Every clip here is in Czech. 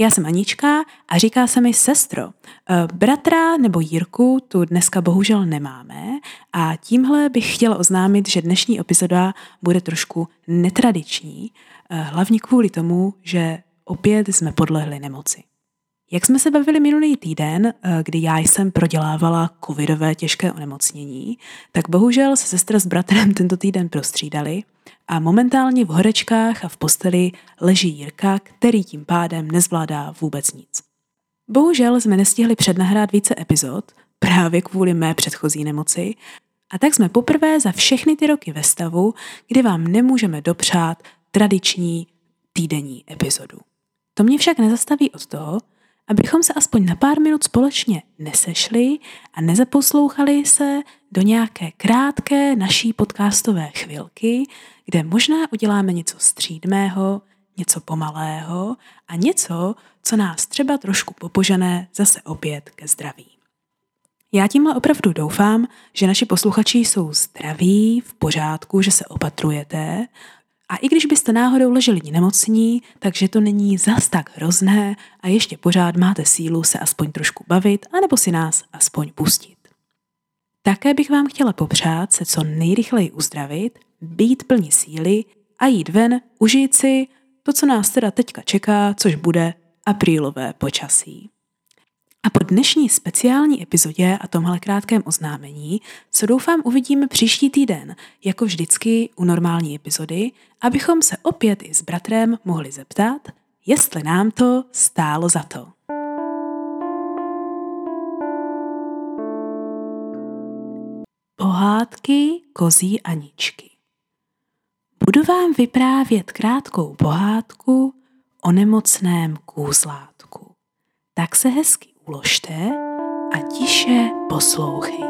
Já jsem Anička a říká se mi sestro. Eh, bratra nebo Jirku tu dneska bohužel nemáme a tímhle bych chtěla oznámit, že dnešní epizoda bude trošku netradiční, eh, hlavně kvůli tomu, že opět jsme podlehli nemoci. Jak jsme se bavili minulý týden, eh, kdy já jsem prodělávala covidové těžké onemocnění, tak bohužel se sestra s bratrem tento týden prostřídali a momentálně v horečkách a v posteli leží Jirka, který tím pádem nezvládá vůbec nic. Bohužel jsme nestihli přednahrát více epizod, právě kvůli mé předchozí nemoci, a tak jsme poprvé za všechny ty roky ve stavu, kdy vám nemůžeme dopřát tradiční týdenní epizodu. To mě však nezastaví od toho, abychom se aspoň na pár minut společně nesešli a nezaposlouchali se do nějaké krátké naší podcastové chvilky, kde možná uděláme něco střídmého, něco pomalého a něco, co nás třeba trošku popožené zase opět ke zdraví. Já tímhle opravdu doufám, že naši posluchači jsou zdraví, v pořádku, že se opatrujete a i když byste náhodou leželi nemocní, takže to není zas tak hrozné a ještě pořád máte sílu se aspoň trošku bavit, anebo si nás aspoň pustit. Také bych vám chtěla popřát se co nejrychleji uzdravit, být plní síly a jít ven, užít si to, co nás teda teďka čeká, což bude aprílové počasí. A po dnešní speciální epizodě a tomhle krátkém oznámení co doufám uvidíme příští týden, jako vždycky u normální epizody, abychom se opět i s bratrem mohli zeptat, jestli nám to stálo za to. Pohádky kozí Aničky Budu vám vyprávět krátkou pohádku o nemocném kůzlátku. Tak se hezky uložte a tiše poslouchejte.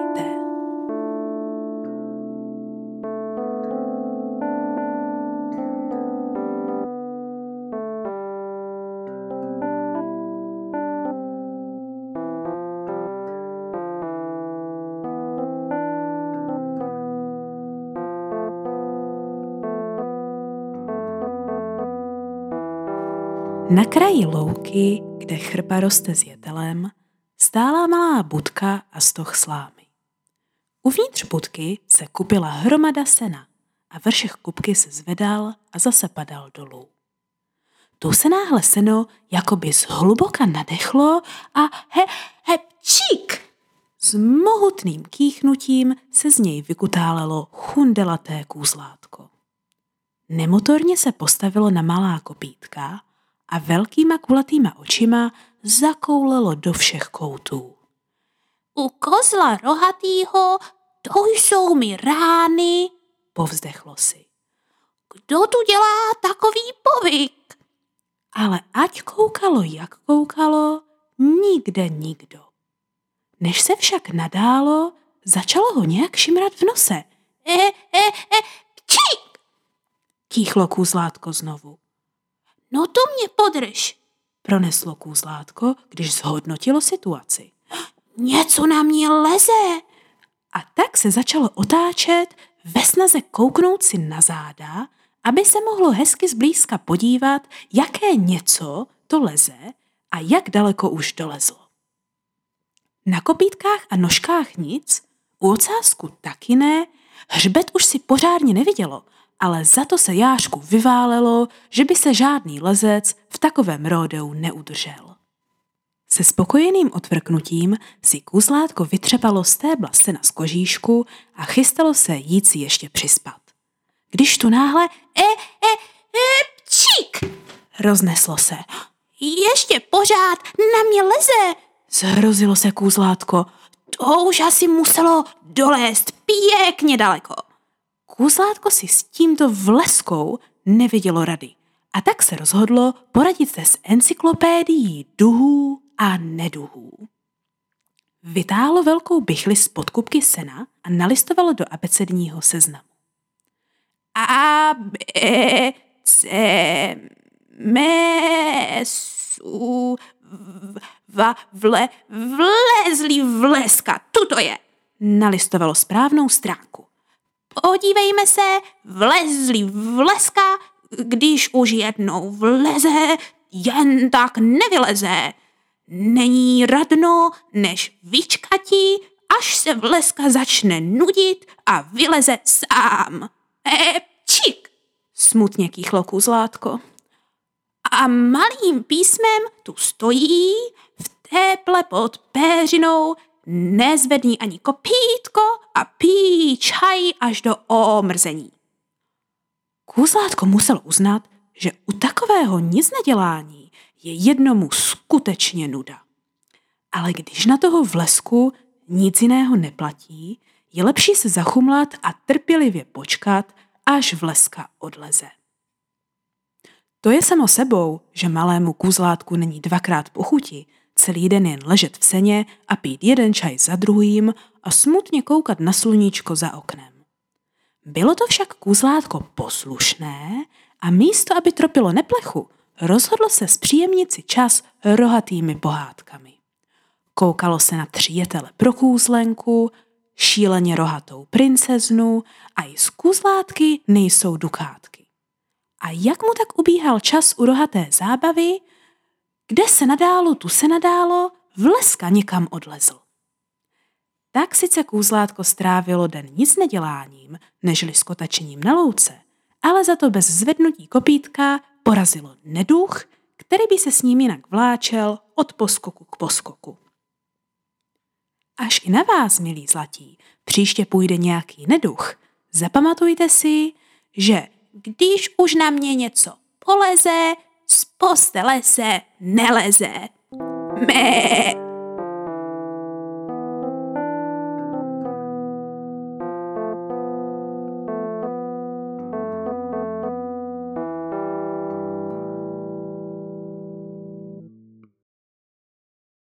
Na kraji louky, kde chrpa roste s jetelem, stála malá budka a stoch slámy. Uvnitř budky se kupila hromada sena a vršek kupky se zvedal a zase padal dolů. Tu se náhle seno jakoby zhluboka nadechlo a he, he, čík! S mohutným kýchnutím se z něj vykutálelo chundelaté kůzlátko. Nemotorně se postavilo na malá kopítka a velkýma kulatýma očima zakoulelo do všech koutů. U kozla rohatýho to jsou mi rány, povzdechlo si. Kdo tu dělá takový povyk? Ale ať koukalo, jak koukalo, nikde nikdo. Než se však nadálo, začalo ho nějak šimrat v nose. E, e, e, čík! Kýchlo kůzlátko znovu. No to mě podrž, proneslo kůzlátko, když zhodnotilo situaci. Něco na mě leze. A tak se začalo otáčet ve snaze kouknout si na záda, aby se mohlo hezky zblízka podívat, jaké něco to leze a jak daleko už dolezlo. Na kopítkách a nožkách nic, u ocásku taky ne, hřbet už si pořádně nevidělo – ale za to se Jášku vyválelo, že by se žádný lezec v takovém ródeu neudržel. Se spokojeným otvrknutím si kůzlátko vytřepalo stébla sena z kožíšku a chystalo se jít si ještě přispat. Když tu náhle e, e, e, pčík, rozneslo se. Ještě pořád na mě leze, zhrozilo se kůzlátko. To už asi muselo dolézt pěkně daleko. Kůzlátko si s tímto vleskou nevidělo rady a tak se rozhodlo poradit se s encyklopédií duhů a neduhů. Vytáhlo velkou bychli z podkupky sena a nalistovalo do abecedního seznamu. A, B, C, M, S, U, V, vle, vlezlý vleska, tuto je. Nalistovalo správnou stránku. Podívejme se, vlezli vleska, když už jednou vleze, jen tak nevyleze. Není radno, než vyčkatí, až se vleska začne nudit a vyleze sám. E, čik, smutně kýchlo kůzlátko. A malým písmem tu stojí v téple pod péřinou nezvední ani kopítko a pí čaj až do omrzení. Kůzlátko musel uznat, že u takového nic nedělání je jednomu skutečně nuda. Ale když na toho v lesku nic jiného neplatí, je lepší se zachumlat a trpělivě počkat, až vleska odleze. To je samo sebou, že malému kůzlátku není dvakrát pochuti, celý den jen ležet v seně a pít jeden čaj za druhým a smutně koukat na sluníčko za oknem. Bylo to však kůzlátko poslušné a místo, aby tropilo neplechu, rozhodlo se zpříjemnit si čas rohatými pohádkami. Koukalo se na tři jetele pro kůzlenku, šíleně rohatou princeznu a i z kůzlátky nejsou dukátky. A jak mu tak ubíhal čas u rohaté zábavy, kde se nadálo, tu se nadálo, vleska někam odlezl. Tak sice kůzlátko strávilo den nic neděláním, nežli skotačením na louce, ale za to bez zvednutí kopítka porazilo neduch, který by se s ním jinak vláčel od poskoku k poskoku. Až i na vás, milí zlatí, příště půjde nějaký neduch, zapamatujte si, že když už na mě něco poleze, z postele se neleze. Mé.